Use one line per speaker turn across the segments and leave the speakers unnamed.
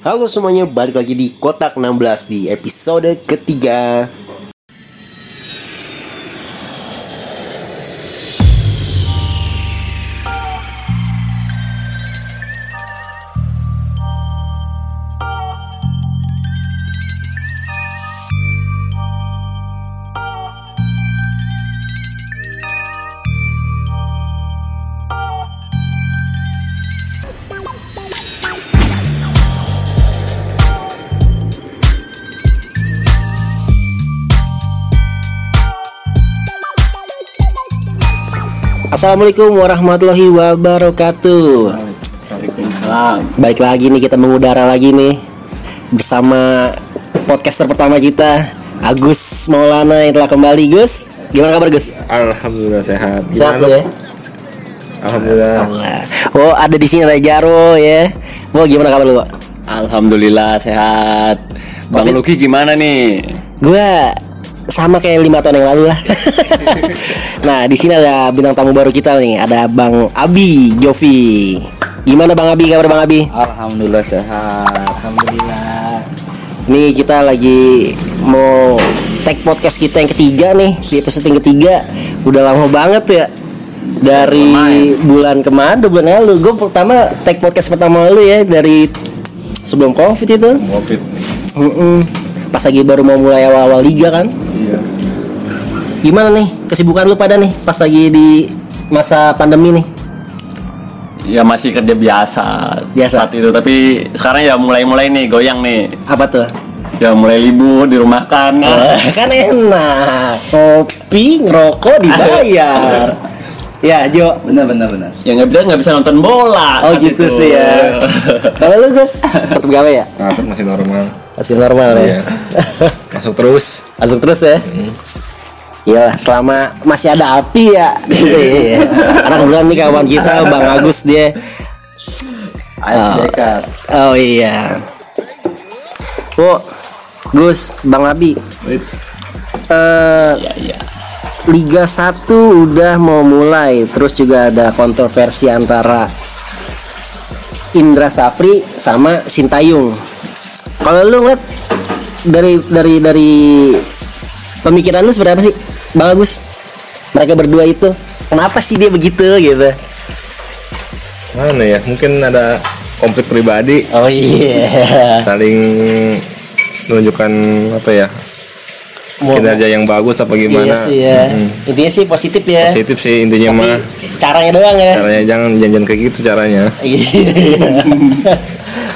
Halo semuanya, balik lagi di Kotak 16 di episode ketiga Assalamualaikum warahmatullahi wabarakatuh
Waalaikumsalam.
Baik lagi nih kita mengudara lagi nih Bersama podcaster pertama kita Agus Maulana yang telah kembali Gus Gimana kabar Gus?
Alhamdulillah sehat.
Sehat
Gimana,
ya?
Alhamdulillah.
Alhamdulillah. Oh ada di sini ada Jaro ya Oh gimana kabar lu?
Alhamdulillah sehat. Bang Luki gimana nih?
Gua sama kayak lima tahun yang lalu lah. nah di sini ada bintang tamu baru kita nih, ada Bang Abi Jovi. Gimana Bang Abi? Kabar Bang Abi?
Alhamdulillah sehat.
Alhamdulillah. Nih kita lagi mau tag podcast kita yang ketiga nih di episode yang ketiga. Udah lama banget ya. Dari bulan kemarin, bulan lalu. Gue pertama tag podcast pertama lu ya dari sebelum covid itu.
Covid.
Mm-mm. Pas lagi baru mau mulai awal-awal liga kan. Gimana nih kesibukan lu pada nih pas lagi di masa pandemi nih?
Ya masih kerja biasa.
Biasa.
Saat itu tapi sekarang ya mulai-mulai nih goyang nih.
Apa tuh?
Ya mulai libur di rumah kan.
Kan enak. Kopi, ngerokok dibayar. ya, Jo.
benar benar benar
Ya nggak bisa nggak bisa nonton bola.
Oh gitu
itu.
sih ya. Kalau lu Gus, tetap gawe ya?
masuk masih normal
Masih normal ya.
Iya. masuk terus
Masuk terus ya. Iya, selama masih ada api ya. Iya. Karena kebetulan nih kawan kita Bang Agus dia.
Dekat
Oh iya. Oh, Gus, Bang Abi. Eh
Ya ya.
Liga 1 udah mau mulai, terus juga ada kontroversi antara Indra Safri sama Sintayong. Kalau lu ngeliat dari dari dari pemikiran lu seperti apa sih? Bagus. Mereka berdua itu. Kenapa sih dia begitu gitu?
mana ya mungkin ada konflik pribadi
Oh iya.
saling menunjukkan apa ya
Mau-
kinerja yang bagus apa gimana
Iya sih ya.
Mm.
Intinya sih positif ya.
positif sih intinya mah
Tapi caranya doang ya.
caranya jangan janjian kayak gitu caranya
Iya.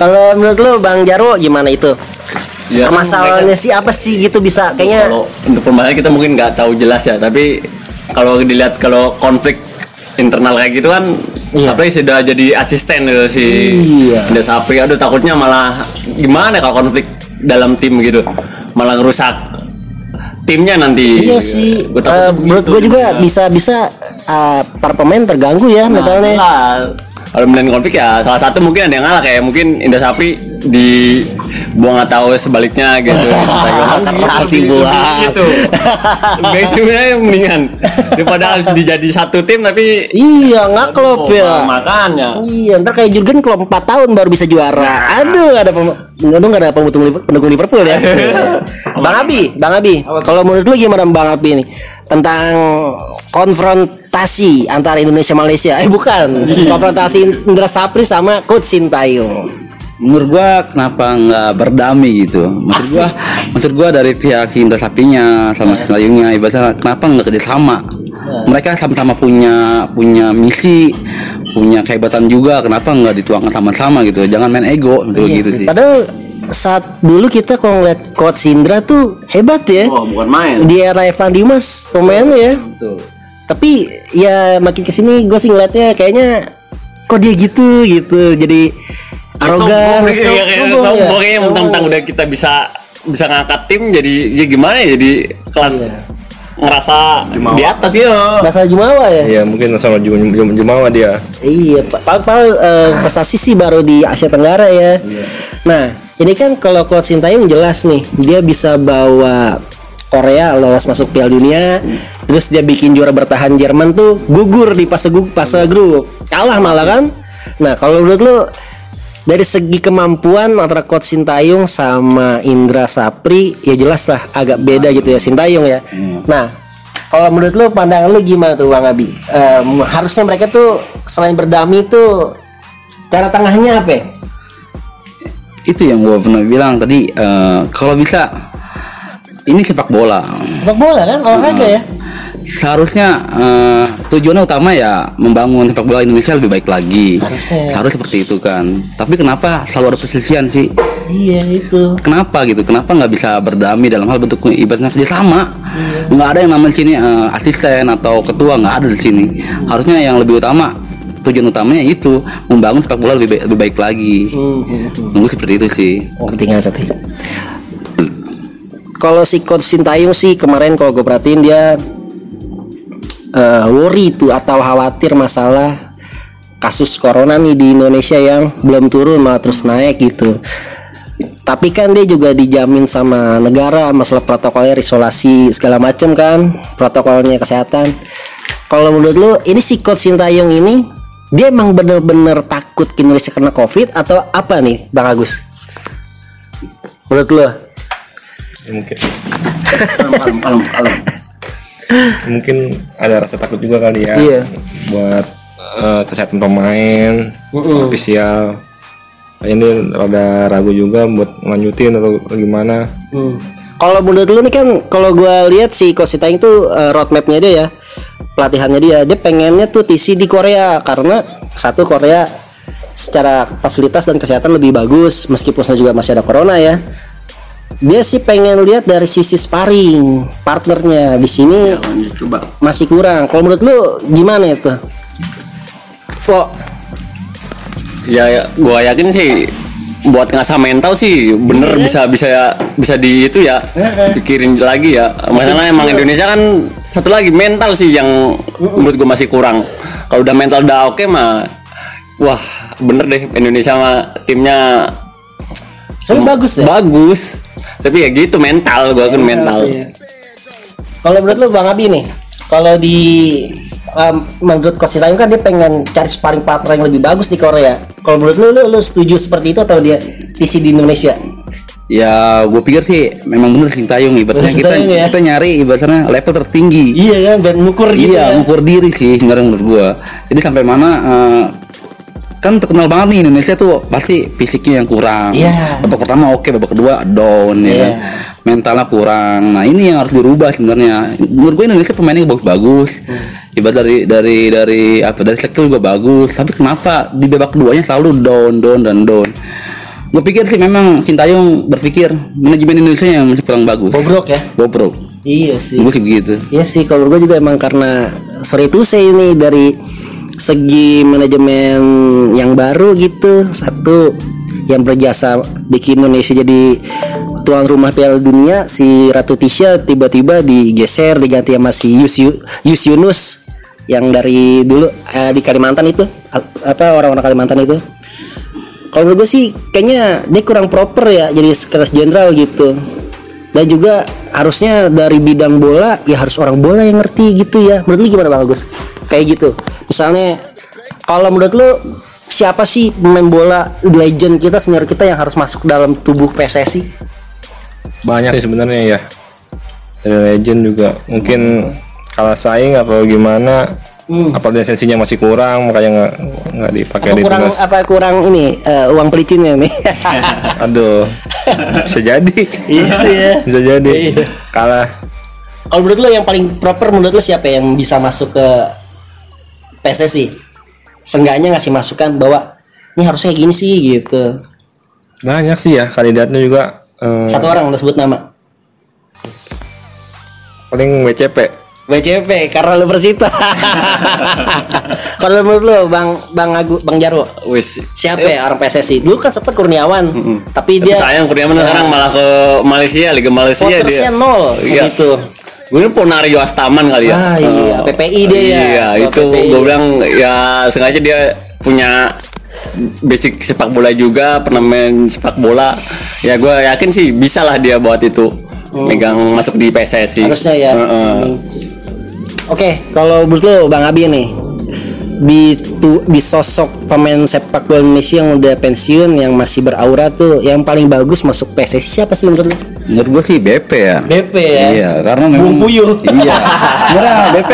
Kalau menurut lu Bang Jarwo gimana itu?
Ya,
Masalahnya sih apa sih gitu bisa kayaknya
kalau untuk permasalahan kita mungkin nggak tahu jelas ya tapi kalau dilihat kalau konflik internal kayak gitu kan
Iya.
apalagi sudah jadi asisten gitu si
Iya.
Indah Sapri aduh takutnya malah gimana kalau konflik dalam tim gitu malah ngerusak timnya nanti
Iya sih.
Gua
Eh,
takut
menurut
begitu
gue juga
juga.
bisa bisa eh, para pemain terganggu ya
Nah,
mentalnya.
Kalau melihat konflik ya salah satu mungkin ada yang ngalah kayak mungkin Indah Sapri di buang atau sebaliknya gitu
Kasih buang.
gitu Gak itu sebenarnya mendingan daripada dijadi satu tim tapi
Iya ngaklop ya.
makanya
Iya, ntar kayak Jurgen kalau 4 tahun baru bisa juara. Aduh, ada Untung nggak ada pendukung Liverpool, pendukung Liverpool ya. Bang Abi, Bang Abi, kalau menurut lu gimana Bang Abi nih tentang konfrontasi antara Indonesia Malaysia? Eh bukan, konfrontasi Indra Sapri sama Coach Sintayong.
menurut gua kenapa nggak berdamai gitu? Maksud gua maksud gua dari pihak si Indra Sapinya sama si Selayungnya ibaratnya kenapa nggak kerjasama mereka sama-sama punya punya misi punya kehebatan juga. Kenapa nggak dituangkan sama-sama gitu? Jangan main ego gitu
Iya
gitu
sih.
sih.
Padahal saat dulu kita kalau ngeliat Coach Indra tuh hebat ya.
oh bukan main.
Di era Evan Dimas pemainnya ya. Tapi ya makin ke sini gue sih ngeliatnya kayaknya kok dia gitu gitu. Jadi arogan,
Sombong, iya,
ya.
sombong ya mentang-mentang udah kita bisa bisa ngangkat tim jadi ya gimana ya jadi kelas
Iya.
ngerasa di atas gitu
Masalah Jumawa ya.
Iya mungkin sama Jum Jum Jumawa dia
Iya, Pak. Pak eh, prestasi sih baru di Asia Tenggara ya. Nah, ini kan kalau Coach Sintayong jelas nih, dia bisa bawa Korea lolos masuk Piala Dunia, terus dia bikin juara bertahan Jerman tuh gugur di fase grup, fase grup, kalah malah kan. Nah, kalau menurut lu dari segi kemampuan antara coach Sintayong sama Indra Sapri ya jelas lah agak beda gitu ya Sintayong ya. Nah, kalau menurut lu pandangan lu gimana tuh Bang Abi? Em, harusnya mereka tuh selain berdamai tuh cara tengahnya apa? ya?
itu yang gue pernah bilang tadi eh, kalau bisa ini sepak bola
Sepak bola kan olahraga ya.
Seharusnya eh, tujuannya utama ya membangun sepak bola Indonesia lebih baik lagi.
Harusnya.
harus seperti itu kan. Tapi kenapa selalu ada perselisihan sih?
Iya itu.
kenapa gitu? Kenapa nggak bisa berdamai dalam hal bentuk ibaratnya kerjasama nggak ada yang namanya sini eh, asisten atau ketua nggak ada di sini. Harusnya yang lebih utama tujuan utamanya itu membangun sepak bola lebih baik, lebih baik lagi. Nunggu seperti itu sih.
Oh, tinggal tapi. Kalau si coach Sintayong sih kemarin kalau gue perhatiin dia eh, worry tuh atau khawatir masalah kasus corona nih di Indonesia yang belum turun malah terus naik gitu. Tapi kan dia juga dijamin sama negara masalah protokolnya isolasi segala macam kan, protokolnya kesehatan. Kalau menurut lu ini si coach Sintayong ini dia emang bener-bener takut ke Indonesia karena covid atau apa nih Bang Agus? Menurut lu?
Ya, mungkin mungkin ada rasa takut juga kali ya
Iya.
buat eh, kesehatan pemain ofisial. Kayaknya dia rada ragu juga buat lanjutin atau gimana.
Hmm. Kalau menurut lu nih kan kalau gua lihat si Coach Sintayong tuh eh, roadmapnya dia ya pelatihannya dia dia pengennya tuh TC di Korea. Karena satu Korea secara fasilitas dan kesehatan lebih bagus meskipun juga masih ada corona ya dia sih pengen lihat dari sisi sparring partnernya. Di sini masih kurang. Kalau menurut lu gimana itu? Kok
ya, ya gua yakin sih buat ngasah mental sih bener bisa bisa ya bisa di itu ya pikirin lagi ya. Masalah emang Indonesia kan satu lagi mental sih yang menurut gua masih kurang. Kalau udah mental udah oke mah wah bener deh Indonesia mah timnya
soalnya bagus ya
bagus tapi ya gitu mental gua kan mental
Iya. Kalau menurut lu Bang Abi nih, kalau di um, menurut Coach Sintayong kan dia pengen cari sparring partner yang lebih bagus di Korea. Kalau menurut lu, lu, lu setuju seperti itu atau dia visi di Indonesia?
ya gue pikir sih memang bener Sintayong ibaratnya kita
ya?
kita nyari ibaratnya level tertinggi
Iya kan, dan ngukur gitu
iya
ya.
diri sih sebenarnya menurut gua jadi sampai mana eh, kan terkenal banget nih Indonesia tuh pasti fisiknya yang kurang
Iya.
babak pertama oke babak kedua down ya
Iya.
kan mentalnya kurang nah ini yang harus dirubah sebenarnya menurut gue Indonesia pemainnya bagus-bagus
Hmm.
ibarat dari dari dari apa dari skill juga bagus tapi kenapa di babak keduanya selalu down down dan down gue pikir sih memang Sintayong berpikir manajemen Indonesia yang masih kurang bagus
Bobrok ya?
bobrok
Iya sih.
gue sih begitu
Iya sih, kalau gue juga emang karena sorry itu saya ini dari segi manajemen yang baru gitu. Satu yang berjasa bikin Indonesia jadi tuan rumah Piala Dunia si Ratu Tisha tiba-tiba digeser diganti sama si Yus, Yu- Yus Yunus yang dari dulu eh, di Kalimantan itu. Apa orang-orang Kalimantan itu. Kalau menurut gue sih kayaknya dia kurang proper ya jadi sekretaris jenderal gitu. Dan juga harusnya dari bidang bola ya harus orang bola yang ngerti gitu ya. Menurut lu gimana bang Agus kayak gitu. Misalnya kalau menurut lu siapa sih pemain bola legend kita senior kita yang harus masuk dalam tubuh PSSI
banyak sih sebenarnya ya. Dari legend juga. Mungkin kalah saing atau gimana apa lisensinya masih kurang makanya nggak nggak dipakai
apa
di
kurang apa kurang ini eh, uang pelicinnya nih
aduh. Bisa jadi.
Iya sih ya.
Bisa jadi.
Iya.
kalah.
Kalau menurut lu yang paling proper menurut lu siapa yang bisa masuk ke PSSI seenggaknya ngasih masukan bahwa ini harusnya gini sih gitu.
Banyak sih ya kandidatnya juga eh,
satu orang udah sebut nama.
paling WCP
WCP karena lu Persita. Kalau menurut lu Bang Bang Agu Bang Jarwo.
Wis.
Siapa ya orang PSSI? Dulu kan sempat Kurniawan, tapi dia
sayang Kurniawan sekarang malah ke Malaysia Liga Malaysia dia.
Nol
Iya.
gitu.
Gue Ponario Astaman kali ya.
Ah, iya,
Eh,
PPI dia ya.
Iya, itu gue bilang ya sengaja dia punya basic sepak bola juga, pernah main sepak bola. Ya gue yakin sih bisa lah dia buat itu. Megang masuk di PSSI.
Hmm. Harusnya ya.
Heeh.
Hmm. Oke, kalau menurut lu Bang Abi nih di tu, di sosok pemain sepak bola Indonesia yang udah pensiun yang masih beraura tuh yang paling bagus masuk PSSI siapa sih menurut lu?
Menurut gua sih BP ya.
BP ya.
Iya, karena memang
Bung Puyuh.
Iya. Karena BP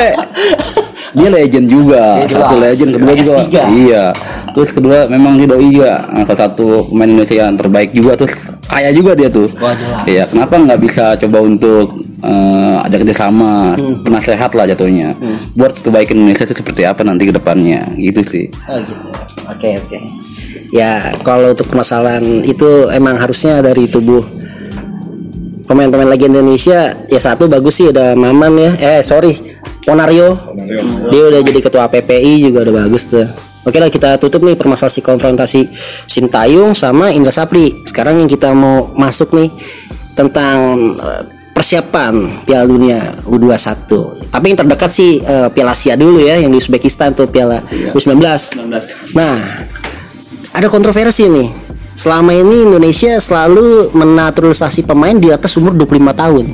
dia legend juga.
Iya,
satu legend kedua juga.
S3.
Iya. Terus kedua memang dia doi juga Nah, salah satu pemain Indonesia yang terbaik juga terus kaya juga dia tuh.
Wah, jelas.
Iya, kenapa nggak bisa coba untuk eh, ajak kerjasama,
Hmm.
penasehat lah jatuhnya, buat kebaikan Indonesia itu seperti apa nanti ke depannya, gitu sih.
Oh gitu. Oke oke. Ya kalau untuk permasalahan itu emang harusnya dari tubuh pemain-pemain lagi Indonesia ya satu bagus sih ada Maman ya. Eh sorry Ponario. Dia udah jadi ketua PPI juga udah bagus tuh. Oke lah kita tutup nih permasalahan si konfrontasi Sintayong sama Indra Sapri. Sekarang yang kita mau masuk nih tentang eh, persiapan Piala Dunia U21. Tapi yang terdekat sih eh, Piala Asia dulu ya yang di Uzbekistan tuh Piala U19. Nah, ada kontroversi nih. Selama ini Indonesia selalu menaturalisasi pemain di atas umur 25 tahun.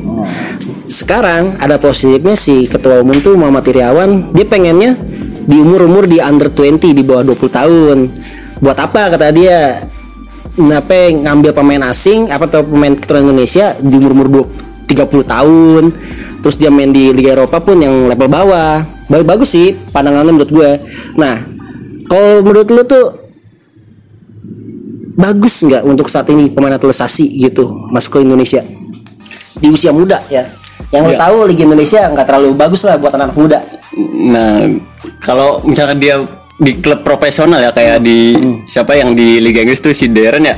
Sekarang ada positifnya si ketua umum tuh Muhammad Iriawan, dia pengennya di umur-umur di under 20 di bawah 20 tahun. Buat apa kata dia? Kenapa ngambil pemain asing apa atau pemain keturunan Indonesia di umur-umur 20 30 tahun terus dia main di Liga Eropa pun yang level bawah Ba- bagus sih pandangannya menurut gue nah kalau menurut lu tuh bagus nggak untuk saat ini pemain naturalisasi gitu masuk ke Indonesia? Di usia muda ya. Yang
Iya.
tahu Liga Indonesia nggak terlalu bagus lah buat anak muda.
Nah, kalau misalkan dia di klub profesional ya kayak di siapa yang di Liga Inggris tuh si Darren ya.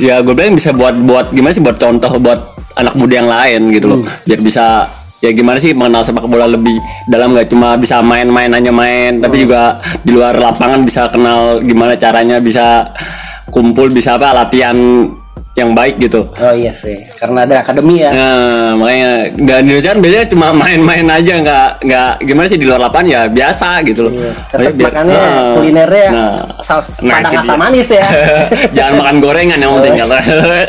Ya gue bilang bisa buat buat gimana sih buat contoh buat anak muda yang lain gitu loh. Biar bisa ya gimana sih mengenal sepak bola lebih dalam nggak cuma bisa main-main hanya main tapi juga di luar lapangan bisa kenal gimana caranya bisa kumpul bisa apa latihan yang baik gitu.
oh iya sih karena ada akademi ya
Nah, makanya nggak di Indonesia kan biasanya cuma main-main aja nggak nggak gimana sih di luar lapangan ya biasa gitu loh.
Iya,
Makanya
tetap makannya
Nah,
kulinernya
nah,
saus
nah,
padang asam manis ya
Jangan makan gorengan yang penting kata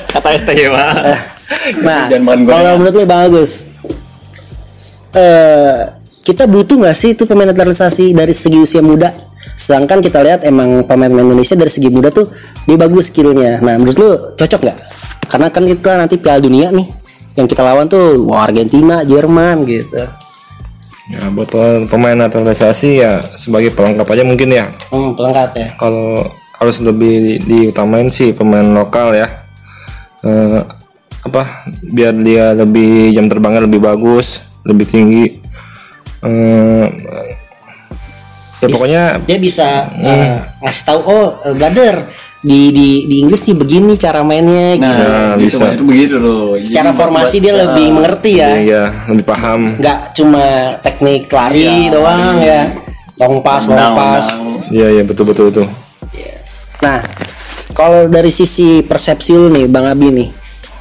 kata Pak.
Nah, kalau menurut lu Bang Agus, eh kita butuh nggak sih itu pemain naturalisasi dari segi usia muda? Sedangkan kita lihat emang pemain-pemain Indonesia dari segi muda tuh dia bagus skillnya. Nah, menurut lu cocok nggak? Karena kan kita nanti Piala Dunia nih, yang kita lawan tuh wah Argentina, Jerman gitu.
Ya buat pemain naturalisasi ya sebagai pelengkap aja mungkin ya.
Hmm, pelengkap ya.
Kalau harus lebih di- diutamain sih pemain lokal ya. Eh, apa biar dia lebih jam terbangnya lebih bagus, lebih tinggi. Eh, ya pokoknya
Dia bisa eh, ngasih tahu oh eh, brother di di di Inggris sih begini cara mainnya gitu.
Nah,
itu
bisa.
itu begitu loh. Jadi
Secara
buat-
formasi
buat-
dia lebih mengerti ya.
iya lebih paham.
nggak cuma teknik lari doang ya long pass long
Nah,
pass
nah,
Iya iya betul betul itu.
nah kalau dari sisi persepsi lu nih bang Abi nih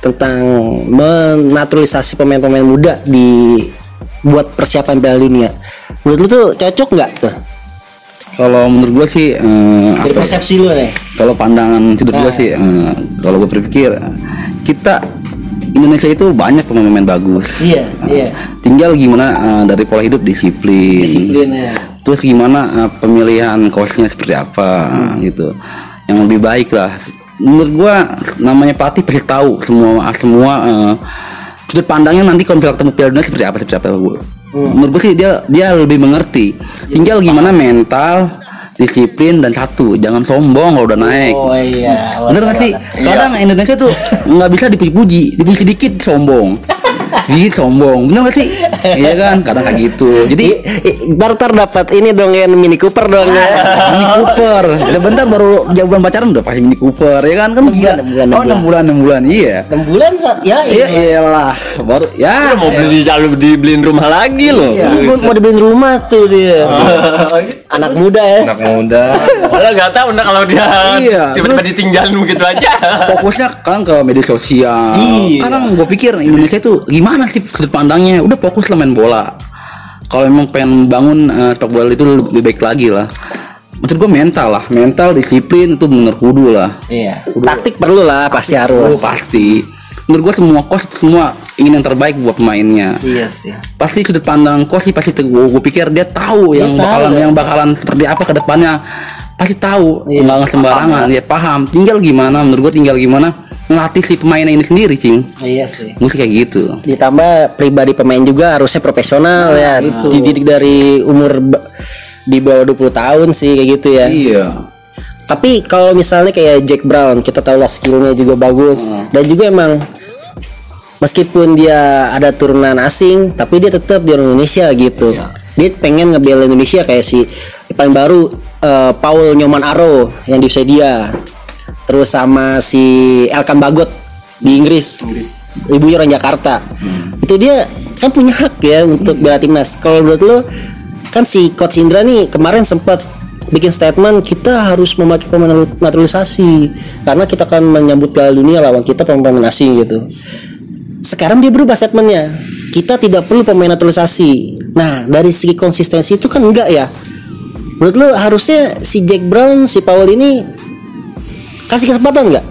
tentang menaturalisasi pemain-pemain muda di buat persiapan Piala Dunia menurut lu tuh cocok nggak tuh
Kalau menurut gua sih eh,
dari
ya?
persepsi lu nih
kalau pandangan sudut
Nah.
gua sih eh, kalau gue berpikir kita Indonesia itu banyak pemain-pemain bagus
Iya,
Eh,
iya.
tinggal gimana eh, dari pola hidup disiplin,
disiplinnya
terus gimana eh, pemilihan coachnya seperti apa gitu yang lebih baik lah menurut gua namanya pelatih pasti tahu semua semua eh, sudut pandangnya nanti kalau misalnya ketemu Piala Dunia seperti apa seperti apa gua. menurut gua sih dia dia lebih mengerti tinggal gimana mental disiplin dan satu jangan sombong kalau udah naik
oh iya
Bener gak sih? Kadang Indonesia tuh nggak bisa dipuji-puji, dipuji sedikit sombong. Dikit sombong, bener gak sih? Iya kan? Kadang kayak gitu. Jadi
ntar ntar dapat ini dong yang Mini Cooper dong ya
Mini Cooper. Udah bentar baru jawaban pacaran udah pasti Mini Cooper, ya kan? Kan
bulan,
gila.
enam bulan, enam
Oh, 6 bulan, 6 bulan. Iya.
6 bulan sa- ya
Iya,
iya
iyalah. Baru ya.
mau beli jalur dibeliin rumah lagi loh.
Iya, mau, mau dibeliin rumah tuh dia anak muda ya
Anak muda.
Padahal nggak tahu nah kalau dia
Iya,
tiba-tiba ditinggalin begitu aja.
Fokusnya kan ke media sosial.
Iya.
Kadang gue pikir Indonesia itu gimana sih sudut pandangnya? Udah fokus lah main bola. Kalau emang pengen bangun eh, sepak bola itu lebih baik lagi lah. Maksud gue mental lah, mental disiplin itu bener kudu lah.
iya taktik perlu lah pasti harus
Oh pasti. menurut gua semua coach semua ingin yang terbaik buat pemainnya
Iya sih.
pasti sudut pandang coach sih pasti gue gue pikir dia tahu yang
tahu,
bakalan
ya.
yang bakalan seperti apa ke depannya pasti tahu
Iya,
nggak nggak sembarangan dia paham tinggal gimana menurut gue tinggal gimana ngelatih si pemainnya ini sendiri cing
Iya sih.
sih kayak gitu
Ditambah pribadi pemain juga harusnya profesional ya. Dididik dari umur di bawah 20 tahun sih kayak gitu ya.
iya
Tapi kalau misalnya kayak Jack Brown, kita tahu lah skillnya juga bagus dan juga emang meskipun dia ada turunan asing, tapi dia tetap di orang Indonesia gitu. Dia pengen ngebela Indonesia kayak si paling baru eh, Paul Nyoman Aro yang di dia. Terus sama si Elkan Bagot di Inggris. Ibunya orang Jakarta. Itu dia kan punya hak ya untuk bela timnas. Kalau menurut lo kan si coach Indra nih kemarin sempat bikin statement kita harus memakai pemain naturalisasi karena kita akan menyambut Piala Dunia lawan kita pemain asing gitu. Sekarang dia berubah statementnya. Kita tidak perlu pemain naturalisasi. Nah dari segi konsistensi itu kan enggak ya. Menurut lo harusnya si Jack Brown, si Paul ini kasih kesempatan enggak?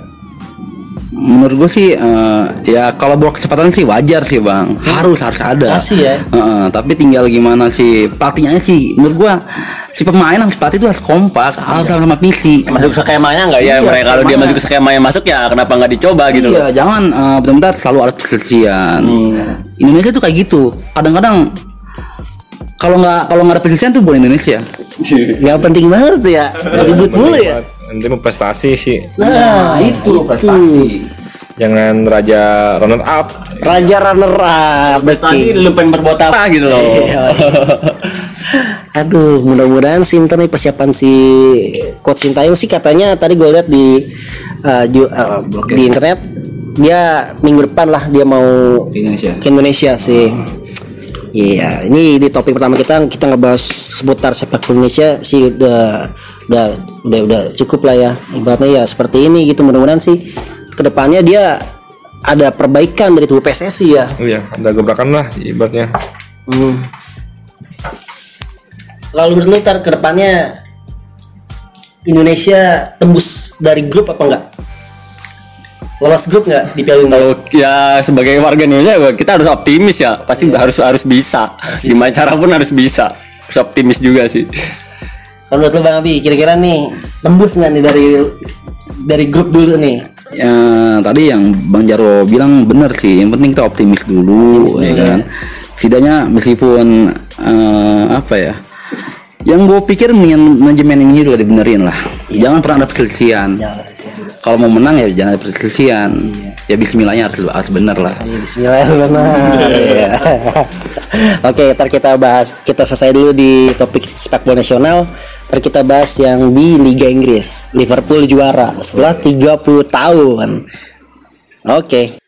menurut gue sih eh, ya kalau buat kesempatan sih wajar sih bang. Harus harus ada.
Pasti ya.
Heeh, tapi tinggal gimana sih pelatihnya sih. Menurut gua si pemain sama si pelatih itu harus kompak harus sama visi.
Masuk skemanya nggak? Ya mereka kalau dia masuk ke skemanya masuk ya kenapa nggak dicoba gitu
iya jangan eh, benar-benar selalu ada persisian Indonesia tuh kayak gitu. Kadang-kadang kalau nggak kalau nggak ada persisian tuh bukan Indonesia.
Nggak penting banget tuh ya. Ribut mulu ya.
Nanti mau prestasi sih.
Nah, itu prestasi.
jangan raja runner up.
Raja runner up king.
lu pengen berbuat apa gitu loh.
Aduh, mudah-mudahan sih ntar nih persiapan si coach Sintayong sih katanya tadi gue lihat di uh, ju- uh, di internet dia minggu depan lah dia mau
Indonesia.
ke Indonesia sih. Iya, ini di topik pertama kita kita ngebahas seputar sepak bola Indonesia sih udah udah udah udah cukup lah ya. Ibaratnya ya seperti ini gitu mudah-mudahan sih ke depannya dia ada perbaikan dari tubuh PSSI ya.
oh iya ada gebrakan lah ibaratnya
Hmm. Lalu menurut lu ntar ke depannya Indonesia tembus dari grup apa enggak? Lolos grup nggak di Piala Dunia?
kalau ya sebagai warga Indonesia kita harus optimis ya pasti harus harus bisa gimana cara pun harus bisa harus optimis juga sih
menurut lu Bang Abi, kira-kira nih tembus nggak nih dari dari grup dulu nih?
ya tadi yang Bang Jarwo bilang benar sih. Yang penting kita optimis dulu ya kan? Setidaknya meskipun eh, apa ya yang gue pikir manajemen manajemen ini juga dibenerin lah. Jangan pernah ada perselisihan. Kalau mau menang ya jangan ada perselisihan. Ya Bismillahnya harus harus bener lah.
Iya, Bismillah benar. Iya. Oke, ntar kita bahas kita selesai dulu di topik sepak bola nasional. Ntar kita bahas yang di Liga Inggris. Liverpool juara setelah 30 tahun. Oke.